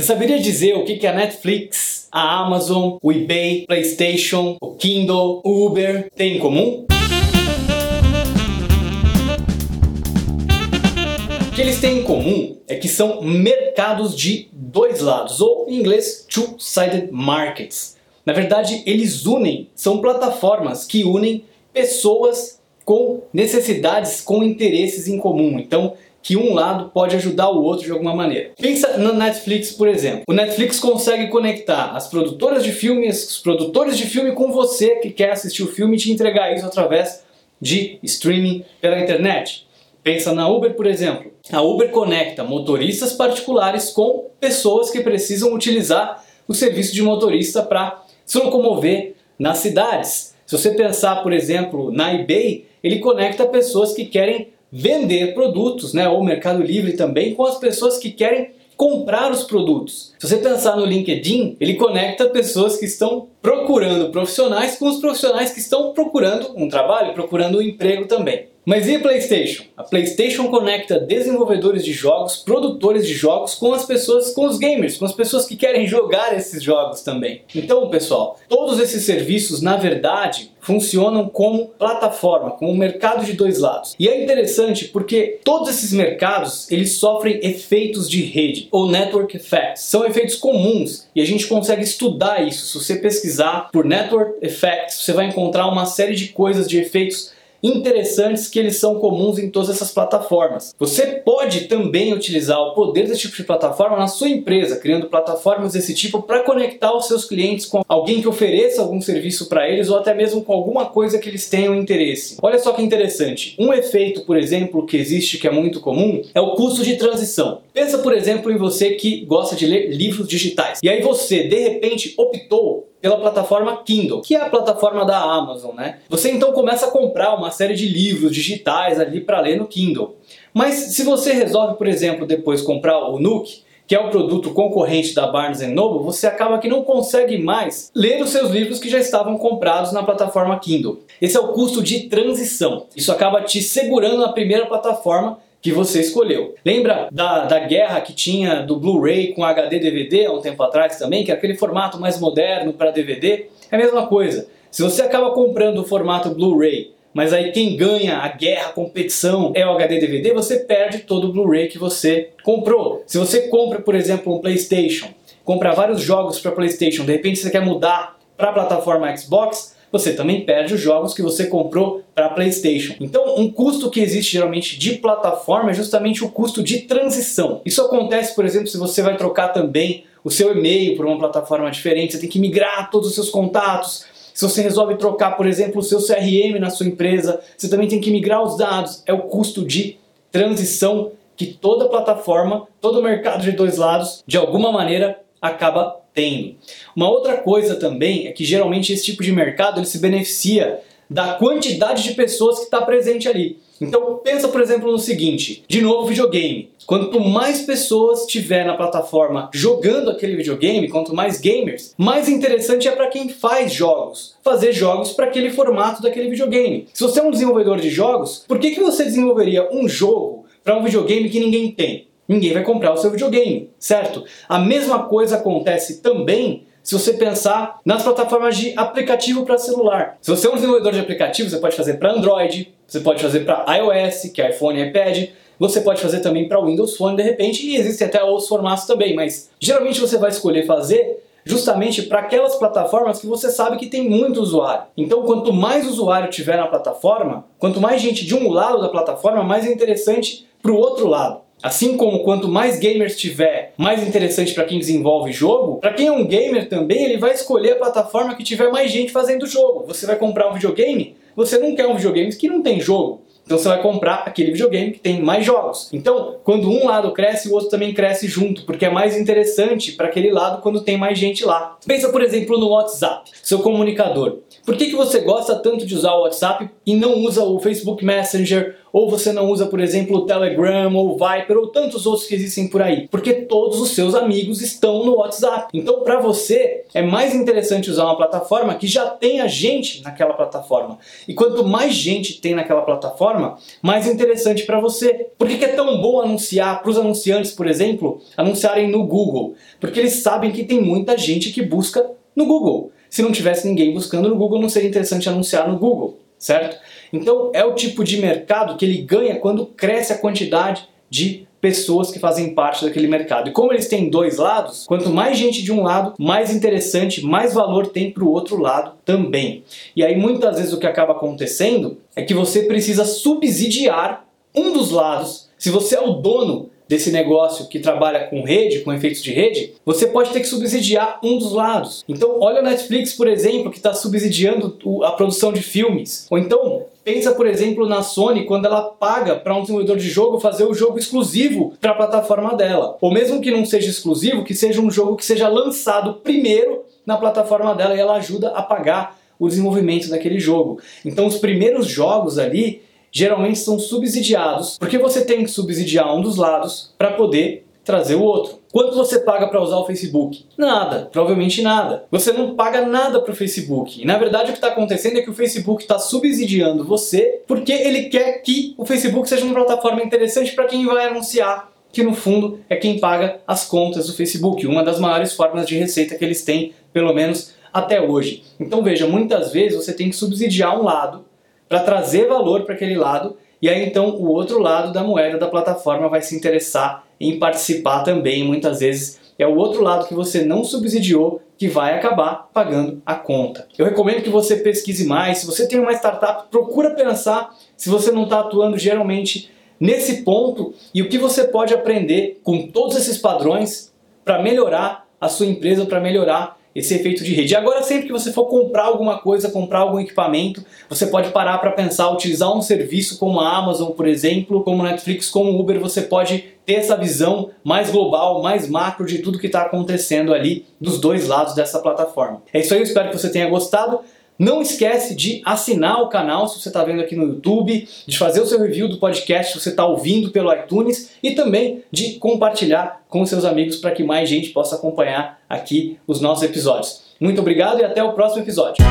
Você saberia dizer o que é a Netflix, a Amazon, o eBay, PlayStation, o Kindle, o Uber têm em comum? O que eles têm em comum é que são mercados de dois lados, ou em inglês, two-sided markets. Na verdade, eles unem, são plataformas que unem pessoas com necessidades, com interesses em comum. Então, que um lado pode ajudar o outro de alguma maneira. Pensa na Netflix, por exemplo. O Netflix consegue conectar as produtoras de filmes, os produtores de filme com você que quer assistir o filme e te entregar isso através de streaming pela internet. Pensa na Uber, por exemplo. A Uber conecta motoristas particulares com pessoas que precisam utilizar o serviço de motorista para se locomover nas cidades. Se você pensar, por exemplo, na eBay, ele conecta pessoas que querem vender produtos, né, ou Mercado Livre também, com as pessoas que querem comprar os produtos. Se você pensar no LinkedIn, ele conecta pessoas que estão procurando profissionais com os profissionais que estão procurando um trabalho, procurando um emprego também. Mas e a PlayStation? A PlayStation conecta desenvolvedores de jogos, produtores de jogos com as pessoas, com os gamers, com as pessoas que querem jogar esses jogos também. Então, pessoal, todos esses serviços, na verdade, funcionam como plataforma, como um mercado de dois lados. E é interessante porque todos esses mercados, eles sofrem efeitos de rede ou network effects. São efeitos comuns e a gente consegue estudar isso. Se você pesquisar por network effects, você vai encontrar uma série de coisas de efeitos interessantes que eles são comuns em todas essas plataformas. Você pode também utilizar o poder desse tipo de plataforma na sua empresa, criando plataformas desse tipo para conectar os seus clientes com alguém que ofereça algum serviço para eles ou até mesmo com alguma coisa que eles tenham interesse. Olha só que interessante. Um efeito, por exemplo, que existe que é muito comum é o custo de transição. Pensa, por exemplo, em você que gosta de ler livros digitais. E aí você, de repente, optou pela plataforma Kindle, que é a plataforma da Amazon, né? Você então começa a comprar uma série de livros digitais ali para ler no Kindle. Mas se você resolve, por exemplo, depois comprar o Nook, que é o produto concorrente da Barnes Noble, você acaba que não consegue mais ler os seus livros que já estavam comprados na plataforma Kindle. Esse é o custo de transição. Isso acaba te segurando na primeira plataforma que você escolheu. Lembra da, da guerra que tinha do Blu-ray com HD DVD há um tempo atrás também, que é aquele formato mais moderno para DVD? É a mesma coisa. Se você acaba comprando o formato Blu-ray, mas aí quem ganha a guerra, a competição é o HD DVD, você perde todo o Blu-ray que você comprou. Se você compra, por exemplo, um PlayStation, compra vários jogos para PlayStation, de repente você quer mudar para a plataforma Xbox, você também perde os jogos que você comprou para PlayStation. Então, um custo que existe geralmente de plataforma é justamente o custo de transição. Isso acontece, por exemplo, se você vai trocar também o seu e-mail por uma plataforma diferente, você tem que migrar todos os seus contatos. Se você resolve trocar, por exemplo, o seu CRM na sua empresa, você também tem que migrar os dados. É o custo de transição que toda plataforma, todo mercado de dois lados, de alguma maneira acaba tendo. Uma outra coisa também é que geralmente esse tipo de mercado ele se beneficia da quantidade de pessoas que está presente ali. Então pensa, por exemplo, no seguinte, de novo videogame. Quanto mais pessoas tiver na plataforma jogando aquele videogame, quanto mais gamers, mais interessante é para quem faz jogos, fazer jogos para aquele formato daquele videogame. Se você é um desenvolvedor de jogos, por que, que você desenvolveria um jogo para um videogame que ninguém tem? Ninguém vai comprar o seu videogame, certo? A mesma coisa acontece também se você pensar nas plataformas de aplicativo para celular. Se você é um desenvolvedor de aplicativo, você pode fazer para Android, você pode fazer para iOS, que é iPhone e iPad, você pode fazer também para Windows Phone de repente, e existem até outros formatos também, mas geralmente você vai escolher fazer justamente para aquelas plataformas que você sabe que tem muito usuário. Então, quanto mais usuário tiver na plataforma, quanto mais gente de um lado da plataforma, mais é interessante para o outro lado. Assim como quanto mais gamers tiver, mais interessante para quem desenvolve jogo, para quem é um gamer também, ele vai escolher a plataforma que tiver mais gente fazendo jogo. Você vai comprar um videogame, você não quer um videogame que não tem jogo. Então você vai comprar aquele videogame que tem mais jogos. Então, quando um lado cresce, o outro também cresce junto, porque é mais interessante para aquele lado quando tem mais gente lá. Pensa, por exemplo, no WhatsApp, seu comunicador. Por que, que você gosta tanto de usar o WhatsApp e não usa o Facebook Messenger ou você não usa, por exemplo, o Telegram ou o Viper ou tantos outros que existem por aí? Porque todos os seus amigos estão no WhatsApp. Então, para você, é mais interessante usar uma plataforma que já tenha gente naquela plataforma. E quanto mais gente tem naquela plataforma, mais interessante para você. Por que, que é tão bom anunciar para os anunciantes, por exemplo, anunciarem no Google? Porque eles sabem que tem muita gente que busca no Google. Se não tivesse ninguém buscando no Google, não seria interessante anunciar no Google, certo? Então é o tipo de mercado que ele ganha quando cresce a quantidade de pessoas que fazem parte daquele mercado. E como eles têm dois lados, quanto mais gente de um lado, mais interessante, mais valor tem para o outro lado também. E aí muitas vezes o que acaba acontecendo é que você precisa subsidiar um dos lados. Se você é o dono desse negócio que trabalha com rede, com efeitos de rede, você pode ter que subsidiar um dos lados. Então, olha a Netflix, por exemplo, que está subsidiando a produção de filmes. Ou então, pensa, por exemplo, na Sony quando ela paga para um desenvolvedor de jogo fazer o jogo exclusivo para a plataforma dela. Ou mesmo que não seja exclusivo, que seja um jogo que seja lançado primeiro na plataforma dela e ela ajuda a pagar o desenvolvimento daquele jogo. Então, os primeiros jogos ali geralmente são subsidiados, porque você tem que subsidiar um dos lados para poder trazer o outro. Quanto você paga para usar o Facebook? Nada, provavelmente nada. Você não paga nada para o Facebook. E na verdade o que está acontecendo é que o Facebook está subsidiando você porque ele quer que o Facebook seja uma plataforma interessante para quem vai anunciar, que no fundo é quem paga as contas do Facebook, uma das maiores formas de receita que eles têm, pelo menos até hoje. Então veja, muitas vezes você tem que subsidiar um lado para trazer valor para aquele lado, e aí então o outro lado da moeda da plataforma vai se interessar em participar também, muitas vezes é o outro lado que você não subsidiou que vai acabar pagando a conta. Eu recomendo que você pesquise mais. Se você tem uma startup, procura pensar se você não está atuando geralmente nesse ponto e o que você pode aprender com todos esses padrões para melhorar a sua empresa, para melhorar esse efeito de rede. E agora, sempre que você for comprar alguma coisa, comprar algum equipamento, você pode parar para pensar, utilizar um serviço como a Amazon, por exemplo, como Netflix, como Uber, você pode ter essa visão mais global, mais macro de tudo que está acontecendo ali dos dois lados dessa plataforma. É isso aí, eu espero que você tenha gostado. Não esquece de assinar o canal se você está vendo aqui no YouTube, de fazer o seu review do podcast se você está ouvindo pelo iTunes e também de compartilhar com seus amigos para que mais gente possa acompanhar aqui os nossos episódios. Muito obrigado e até o próximo episódio.